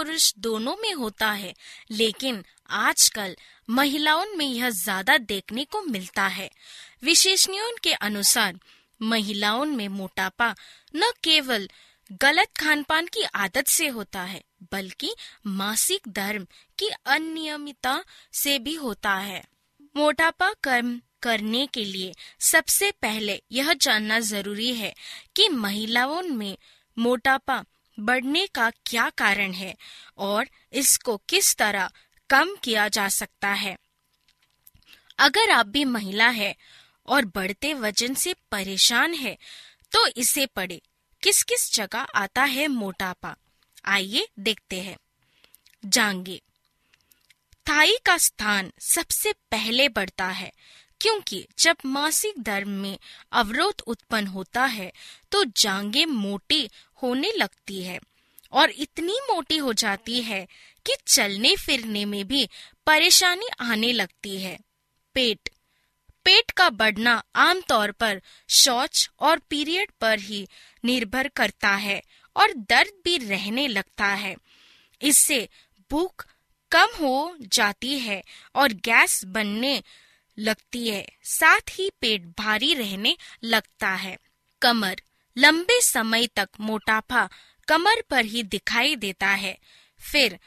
पुरुष दोनों में होता है, लेकिन आजकल महिलाओं में यह ज़्यादा देखने को मिलता है। विशेषज्ञों के अनुसार, महिलाओं में मोटापा न केवल गलत खान पान की आदत से होता है, बल्कि मासिक धर्म की अनियमितता से भी होता है। मोटापा कर्म करने के लिए सबसे पहले यह जानना ज़रूरी है कि महिलाओं में मोटापा बढ़ने का क्या कारण है और इसको किस तरह कम किया जा सकता है? अगर आप भी महिला है और बढ़ते वज़न से परेशान है तो इसे पढ़े। किस किस जगह आता है मोटापा? आइए देखते हैं। जांगे थाई का स्थान सबसे पहले बढ़ता है। क्योंकि जब मासिक धर्म में अवरोध उत्पन्न होता है तो जांगे मोटी होने लगती है और इतनी मोटी हो जाती है कि चलने फिरने में भी परेशानी आने लगती है। पेट। पेट का बढ़ना आमतौर पर शौच और पीरियड पर ही निर्भर करता है और दर्द भी रहने लगता है। इससे भूख कम हो जाती है और गैस बनने लगती है। साथ ही पेट भारी रहने लगता है। कमर। लंबे समय तक मोटापा कमर पर ही दिखाई देता है। फिर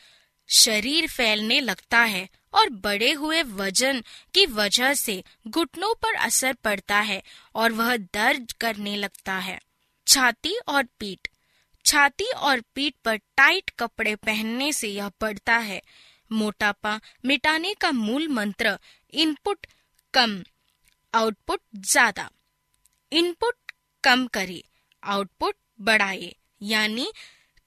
शरीर फैलने लगता है और बड़े हुए वज़न की वजह से घुटनों पर असर पड़ता है और वह दर्द करने लगता है। छाती और पीठ। छाती और पीठ पर टाइट कपड़े पहनने से यह बढ़ता है। मोटापा, मिटाने का मूल मंत्र, इनपुट कम, आउटपुट ज़्यादा। इनपुट कम करे, आउटपुट बढ़ाए, यानी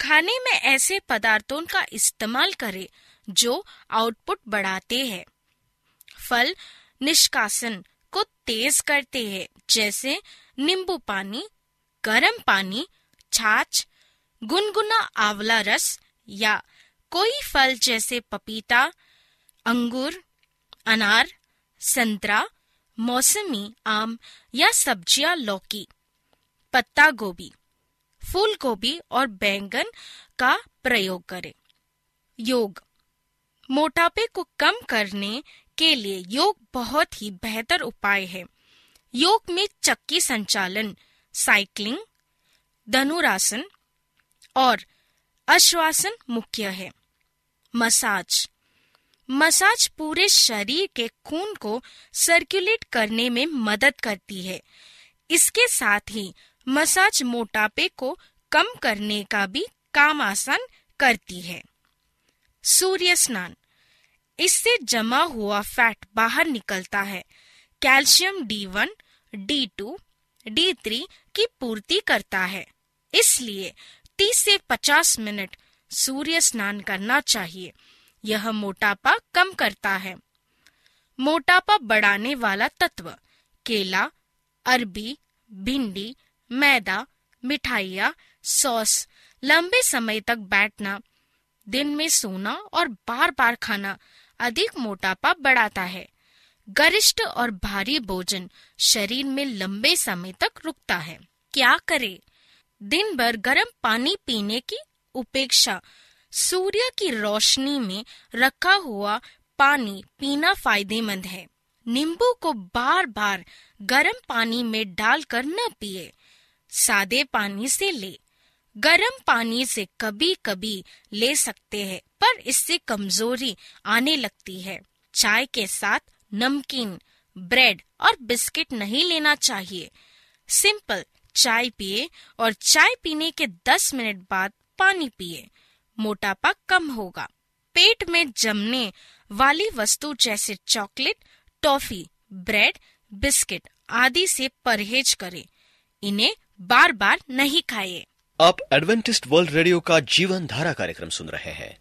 खाने में ऐसे पदार्थों का इस्तेमाल करें जो आउटपुट बढ़ाते हैं। फल निष्कासन को तेज करते हैं, जैसे नींबू पानी, गर्म पानी, छाछ, गुनगुना आंवला रस या कोई फल जैसे पपीता, अंगूर, अनार, संतरा, मौसमी आम या सब्ज़ियाँ लौकी, पत्ता गोभी, फूल गोभी और बैंगन का प्रयोग करें। योग। मोटापे को कम करने के लिए योग बहुत ही बेहतर उपाय है। योग में चक्की संचालन, साइकिलिंग, धनुरासन और अश्वासन मुख्य है। मसाज। मसाज पूरे शरीर के खून को सर्कुलेट करने में मदद करती है। इसके साथ ही मसाज मोटापे को कम करने का भी काम आसान करती है। सूर्य स्नान। इससे जमा हुआ फैट बाहर निकलता है। Calcium D one D two D three की पूर्ति करता है। इसलिए 30 से 50 मिनट सूर्य स्नान करना चाहिए। यह मोटापा कम करता है। मोटापा बढ़ाने वाला तत्व, केला, अरबी, भिंडी, मैदा, मिठाइया, सॉस, लंबे समय तक बैठना, दिन में सोना और बार बार खाना अधिक मोटापा बढ़ाता है। गरिष्ठ और भारी भोजन शरीर में लंबे समय तक रुकता है। क्या करे? दिन भर गर्म पानी पीने की उपेक्षा। सूर्य की रोशनी में रखा हुआ पानी पीना फ़ायदेमंद है। नींबू को बार बार गर्म पानी में डालकर न पिए। सादे पानी से ले। गर्म पानी से कभी कभी ले सकते हैं, पर इससे कमज़ोरी आने लगती है। चाय के साथ नमकीन, ब्रेड और बिस्किट नहीं लेना चाहिए। सिंपल, चाय पिए और चाय पीने के 10 मिनट बाद पानी पिए। मोटापा कम होगा। पेट में जमने वाली वस्तु जैसे चॉकलेट टॉफी ब्रेड बिस्किट आदि से परहेज करें। इन्हें बार बार नहीं खाइए आप एडवेंटिस्ट वर्ल्ड रेडियो का जीवन धारा कार्यक्रम सुन रहे हैं।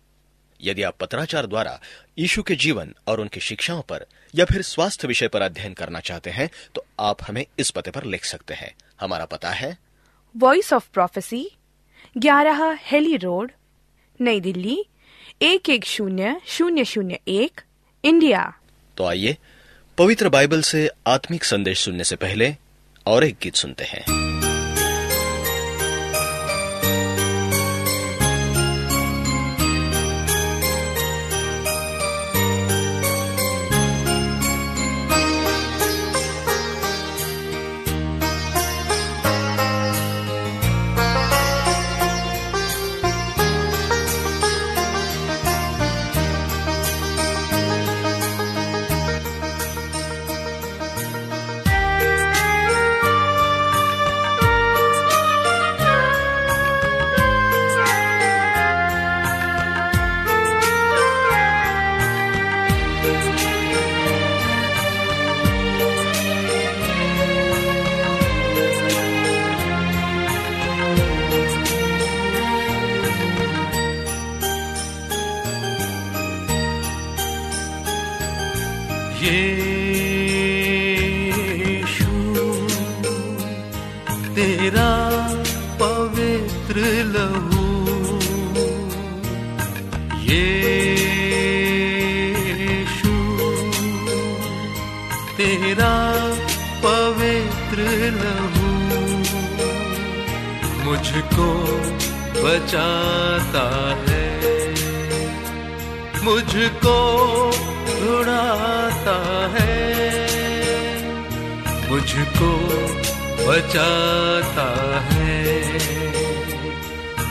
यदि आप पत्राचार द्वारा यीशु के जीवन और उनकी शिक्षाओं पर या फिर स्वास्थ्य विषय पर अध्ययन करना चाहते हैं तो आप हमें इस पते पर लिख सकते हैं। हमारा पता है वॉइस ऑफ़ प्रोफेसी ग्यारह हेली रोड, नई दिल्ली, एक एक शून्य शून्य शून्य एक, इंडिया। तो आइए पवित्र बाइबल से आत्मिक संदेश सुनने से पहले और एक गीत सुनते हैं। बचाता है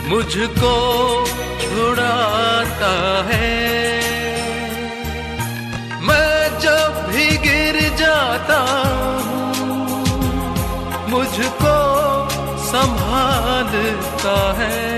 मुझको छुड़ाता है। मैं जब भी गिर जाता मुझको संभालता है।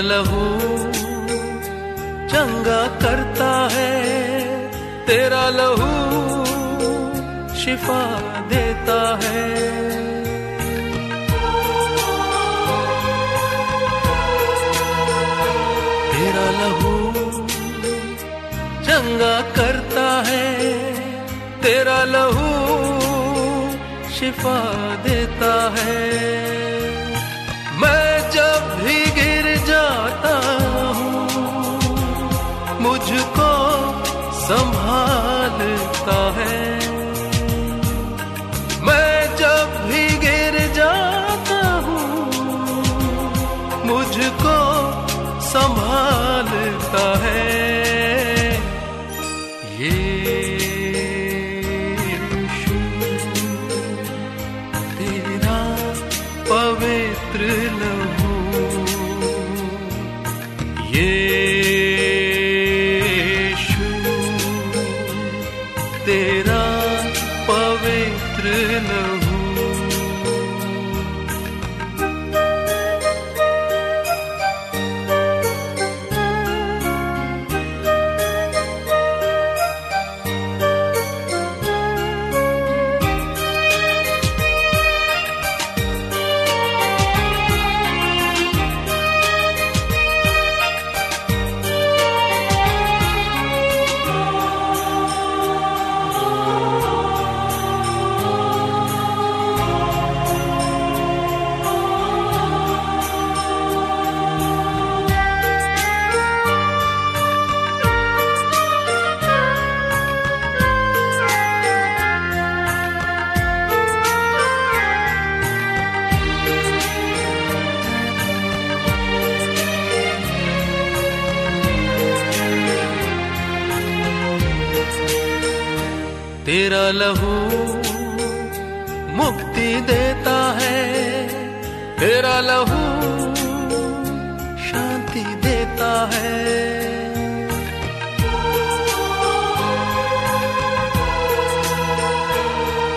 लहू चंगा करता है। तेरा लहू शिफा देता है। तेरा लहू चंगा करता है। तेरा लहू शिफा देता है। लहू मुक्ति देता है। तेरा लहू शांति देता है।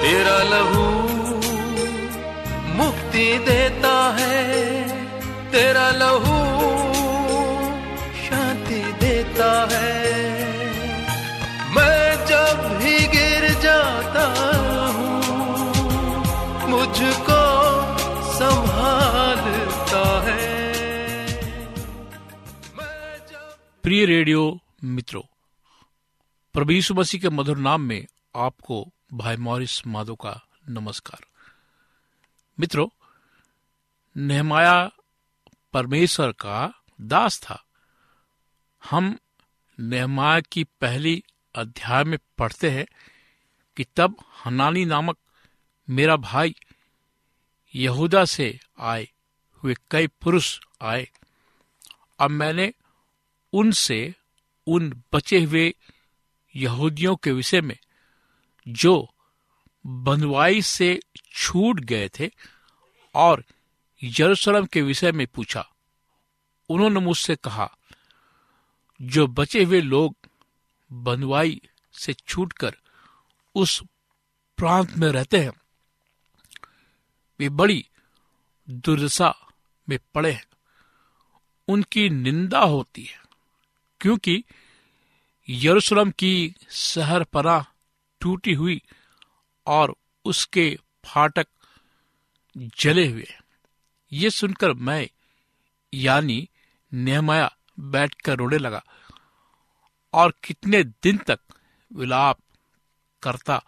तेरा लहू मुक्ति देता है। तेरा लहू प्रिय रेडियो मित्रों, प्रभु मसीह के मधुर नाम में आपको भाई मॉरिस माधो का नमस्कार। मित्रों, नेहमाया परमेश्वर का दास था। हम नेहमाया की पहली अध्याय में पढ़ते हैं कि तब हनानी नामक मेरा भाई यहूदा से आए, हुए कई पुरुष आए। अब मैंने उनसे, उन बचे हुए यहूदियों के विषय में, जो बंधुआई से छूट गए थे और यरूशलेम के विषय में पूछा, उन्होंने मुझसे कहा, जो बचे हुए लोग बंधुआई से छूटकर उस प्रांत में रहते हैं, वे बड़ी दुर्दशा में पड़े हैं। उनकी निंदा होती है। क्योंकि यरूशलेम की शहर परा टूटी हुई और उसके फाटक जले हुए ये सुनकर मैं, यानी नेहमाया, बैठकर रोने लगा। और कितने दिन तक विलाप करता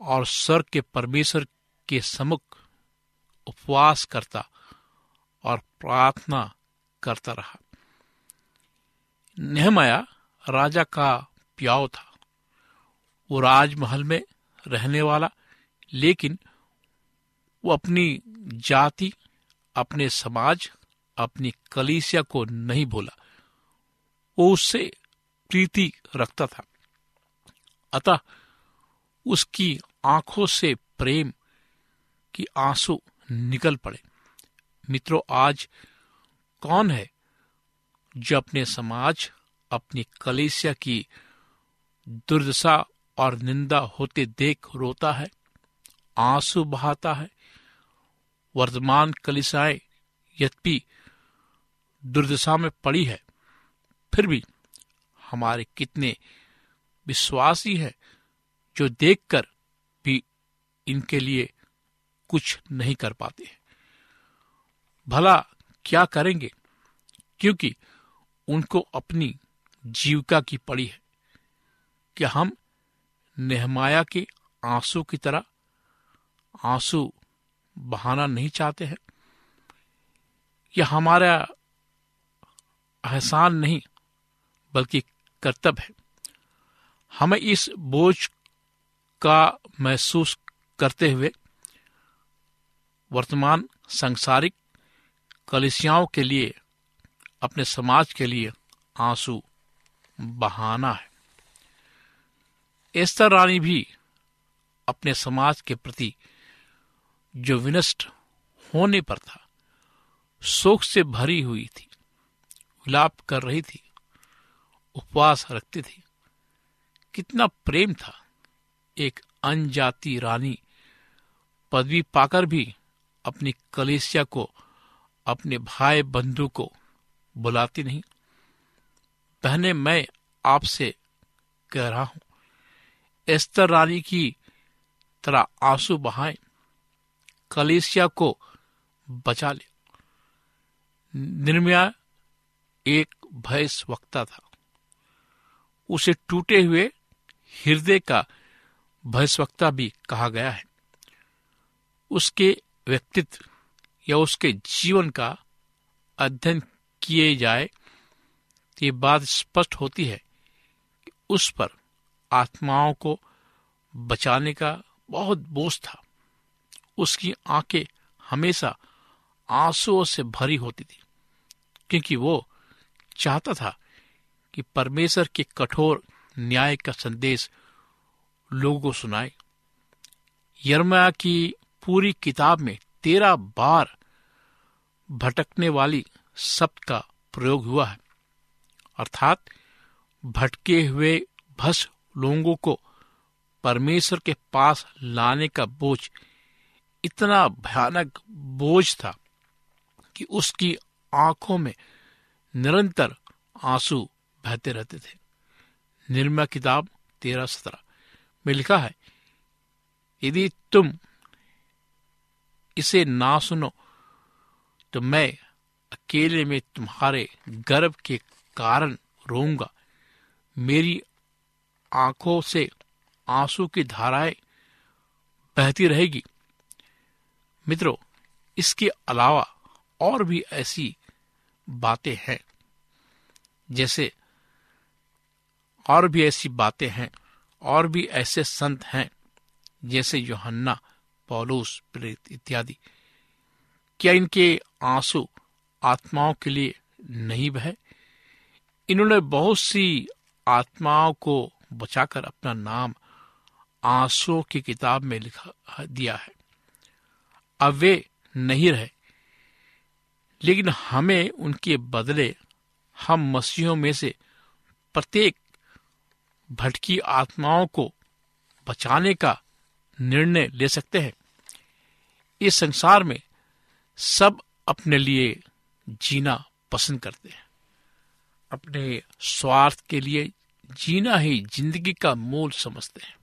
और स्वर के परमेश्वर के सम्मुख उपवास करता और प्रार्थना करता रहा। नेहमाया राजा का प्याव था। वो राजमहल में रहने वाला, लेकिन वो अपनी जाति, अपने समाज, अपनी कलीसिया को नहीं भूला। वो उससे प्रीति रखता था। अतः उसकी आँखों से प्रेम की आँसू निकल पड़े। मित्रों, आज कौन है जो अपने समाज, अपनी कलेसिया की दुर्दशा और निंदा होते देख रोता है, आँसू बहाता है, वर्तमान कलिसाएँ यद्यपि दुर्दशा में पड़ी है, फिर भी हमारे कितने विश्वासी हैं जो देखकर भी इनके लिए कुछ नहीं कर पाते भला क्या करेंगे? क्योंकि उनको अपनी जीविका की पड़ी है क्या हम नेहमाया के आँसू की तरह आँसू बहाना नहीं चाहते हैं। यह हमारा एहसान नहीं, बल्कि कर्तव्य है। हमें इस बोझ का महसूस करते हुए वर्तमान सांसारिक कलिसियाओं के लिए अपने समाज के लिए आँसू बहाना है। एस्तर रानी भी अपने समाज के प्रति जो विनष्ट होने पर था, शोक से भरी हुई थी, विलाप कर रही थी, उपवास रखती थी। कितना प्रेम था एक अनजाति रानी। पदवी पाकर भी अपनी कलेसिया को, अपने भाई बंधु को बुलाती नहीं। बहने मैं आपसे कह रहा हूँ, एस्तर रानी की तरह आँसू बहाएँ, कलेसिया को बचा ले। निर्मया एक भयस वक्ता था। उसे टूटे हुए हृदय का भयस्वक्ता भी कहा गया है। उसके व्यक्तित्व या उसके जीवन का अध्ययन किए जाए तो ये बात स्पष्ट होती है कि उस पर आत्माओं को बचाने का बहुत बोझ था। उसकी आँखें हमेशा आंसुओं से भरी होती थी, क्योंकि वो चाहता था कि परमेश्वर के कठोर न्याय का संदेश लोगों को सुनाए। यर्मया की पूरी किताब में तेरह बार भटकने वाली शब्द का प्रयोग हुआ है। अर्थात, भटके हुए भस लोगों को परमेश्वर के पास लाने का बोझ इतना भयानक बोझ था कि उसकी आँखों में निरंतर आँसू बहते रहते थे। निर्मया किताब तेरह सत्रह में लिखा है, यदि तुम इसे ना सुनो तो मैं अकेले में तुम्हारे गर्भ के कारण रोऊँगा। मेरी आँखों से आँसू की धाराएँ बहती रहेगी। मित्रों, इसके अलावा और भी ऐसी बातें हैं। जैसे, और भी ऐसी बातें हैं, और भी ऐसे संत हैं, जैसे योहन्ना, पौलूस, प्रेरित इत्यादि। क्या इनके आँसू आत्माओं के लिए नहीं बहे। इन्होंने बहुत सी आत्माओं को बचाकर अपना नाम आंसुओं की किताब में लिखा दिया है। अब वे नहीं रहे। लेकिन हमें उनके बदले हम मसीहों में से प्रत्येक भटकी आत्माओं को बचाने का निर्णय ले सकते हैं। इस संसार में सब अपने लिए जीना पसंद करते हैं। अपने स्वार्थ के लिए जीना ही ज़िंदगी का मूल समझते हैं।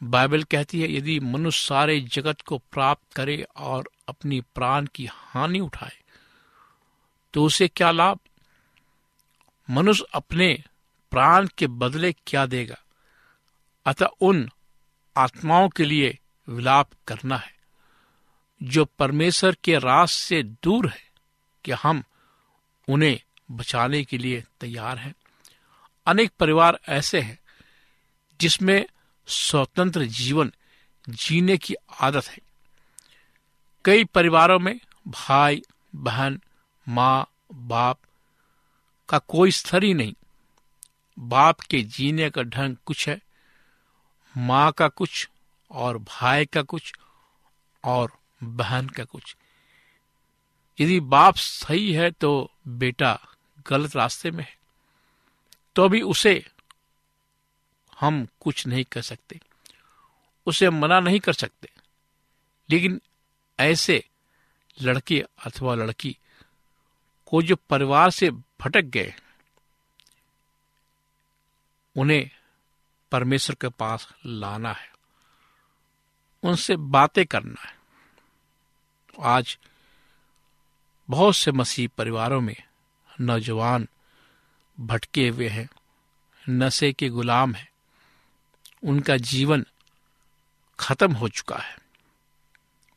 बाइबल कहती है, यदि मनुष्य सारे जगत को प्राप्त करे और अपनी प्राण की हानि उठाए तो उसे क्या लाभ? मनुष्य अपने प्राण के बदले क्या देगा? अतः उन आत्माओं के लिए विलाप करना है, जो परमेश्वर के रास से दूर है। कि हम उन्हें बचाने के लिए तैयार हैं। अनेक परिवार ऐसे हैं जिसमें स्वतंत्र जीवन जीने की आदत है। कई परिवारों में भाई, बहन, माँ, बाप का कोई स्तर ही नहीं। बाप के जीने का ढंग कुछ है, माँ का कुछ और भाई का कुछ और बहन का कुछ। यदि बाप सही है तो बेटा गलत रास्ते में है तो भी उसे हम कुछ नहीं कर सकते, उसे मना नहीं कर सकते। लेकिन ऐसे लड़के अथवा लड़की को जो परिवार से भटक गए, उन्हें परमेश्वर के पास लाना है, उनसे बातें करना है। आज बहुत से मसीह परिवारों में नौजवान भटके हुए हैं, नशे के गुलाम हैं। उनका जीवन खत्म हो चुका है।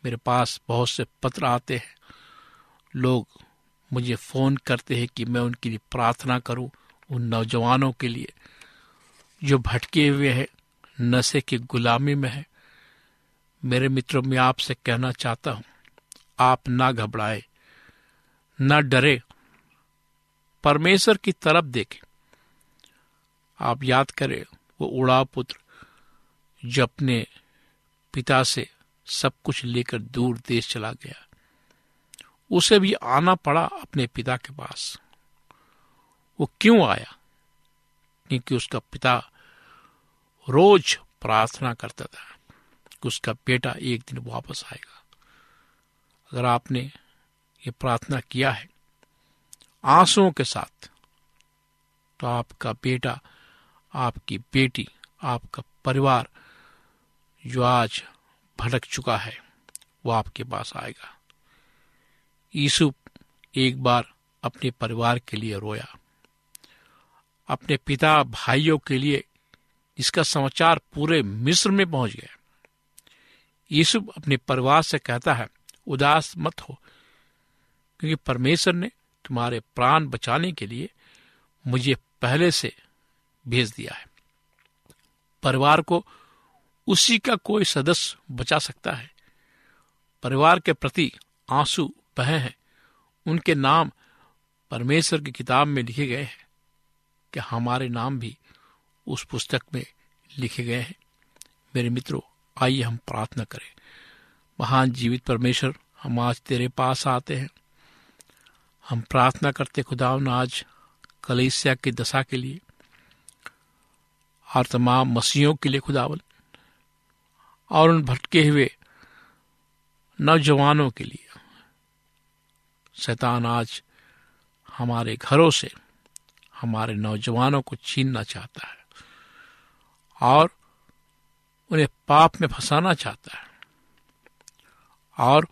मेरे पास बहुत से पत्र आते हैं। लोग मुझे फ़ोन करते हैं कि मैं उनके लिए प्रार्थना करूँ, उन नौजवानों के लिए जो भटके हुए हैं, नशे की गुलामी में है। मेरे मित्रों, में आपसे कहना चाहता हूँ, आप ना घबराए। ना डरे। परमेश्वर की तरफ़ देखें। आप याद करें, वो उड़ा पुत्र जो अपने पिता से सब कुछ लेकर दूर देश चला गया। उसे भी आना पड़ा अपने पिता के पास। वो क्यों आया? क्योंकि उसका पिता रोज प्रार्थना करता था कि उसका बेटा एक दिन वापस आएगा। अगर आपने ये प्रार्थना किया है। आंसुओं के साथ तो आपका बेटा, आपकी बेटी, आपका परिवार जो आज भटक चुका है, वो आपके पास आएगा। यीशु एक बार अपने परिवार के लिए रोया। अपने पिता, भाइयों के लिए इसका समाचार पूरे मिस्र में पहुँच गया। यीशु अपने परिवार से कहता है, उदास मत हो क्योंकि परमेश्वर ने तुम्हारे प्राण बचाने के लिए मुझे पहले से भेज दिया है। परिवार को उसी का कोई सदस्य बचा सकता है। परिवार के प्रति आँसू बहे हैं। उनके नाम परमेश्वर की किताब में लिखे गए हैं कि हमारे नाम भी उस पुस्तक में लिखे गए हैं। मेरे मित्रों, आइए हम प्रार्थना करें। महान जीवित परमेश्वर, हम आज तेरे पास आते हैं। हम प्रार्थना करते खुदा आज कलेसिया की दशा के लिए और तमाम मसीहों के लिए खुदावन और उन भटके हुए नौजवानों के लिए। शैतान आज हमारे घरों से हमारे नौजवानों को छीनना चाहता है और उन्हें पाप में फंसाना चाहता है और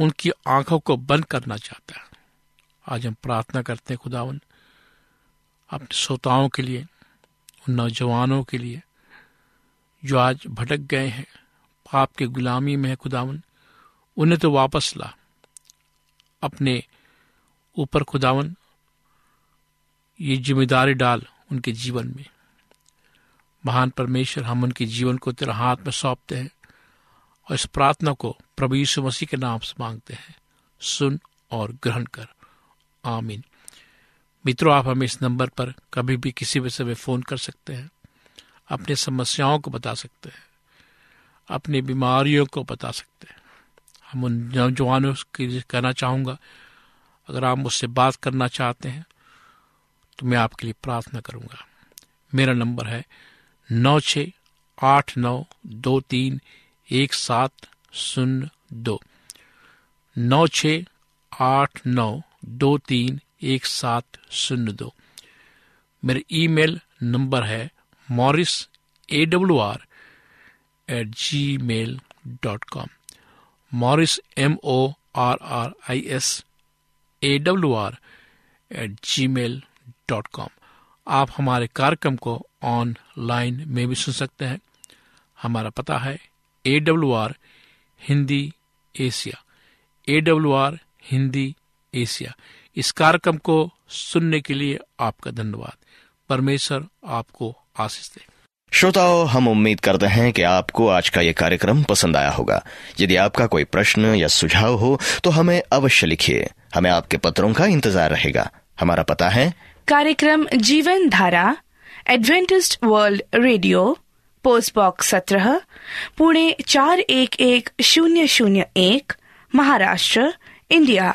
उनकी आँखों को बंद करना चाहता है। आज हम प्रार्थना करते हैं खुदावन, अपने श्रोताओं के लिए, उन नौजवानों के लिए, जो आज भटक गए हैं, पाप के गुलामी में है खुदावन, उन्हें तो वापस ला। अपने ऊपर खुदावन, ये ज़िम्मेदारी डाल उनके जीवन में। महान परमेश्वर हम उनके जीवन को तेरा हाथ में सौंपते हैं और इस प्रार्थना को प्रभु यीशु मसीह के नाम से मांगते हैं। सुन और ग्रहण कर। आमीन। मित्रों, आप हमें इस नंबर पर कभी भी किसी भी समय फ़ोन कर सकते हैं। अपने समस्याओं को बता सकते हैं। अपनी बीमारियों को बता सकते हैं। हम उन नौजवानों के लिए कहना चाहूँगा, अगर आप मुझसे बात करना चाहते हैं तो मैं आपके लिए प्रार्थना करूँगा। मेरा नंबर है नौ छ आठ नौ दो तीन एक सात शून्य दो। नौ छ आठ नौ दो तीन एक सात शून्य दो। मेरा ईमेल नंबर है Morris A W R at Gmail dot com Morris M O R R I S A W R at Gmail dot com आप हमारे कार्यक्रम को ऑनलाइन में भी सुन सकते हैं। हमारा पता है A W R Hindi Asia A W R Hindi Asia. इस कार्यक्रम को सुनने के लिए आपका धन्यवाद। परमेश्वर आपको आशीष दे। श्रोताओं हम उम्मीद करते हैं कि आपको आज का यह कार्यक्रम पसंद आया होगा। यदि आपका कोई प्रश्न या सुझाव हो तो हमें अवश्य लिखिए। हमें आपके पत्रों का इंतज़ार रहेगा। हमारा पता है कार्यक्रम Jeevan Dhara Adventist World Radio post box सत्रह पुणे चार एक एक शून्य शून्य एक महाराष्ट्र इंडिया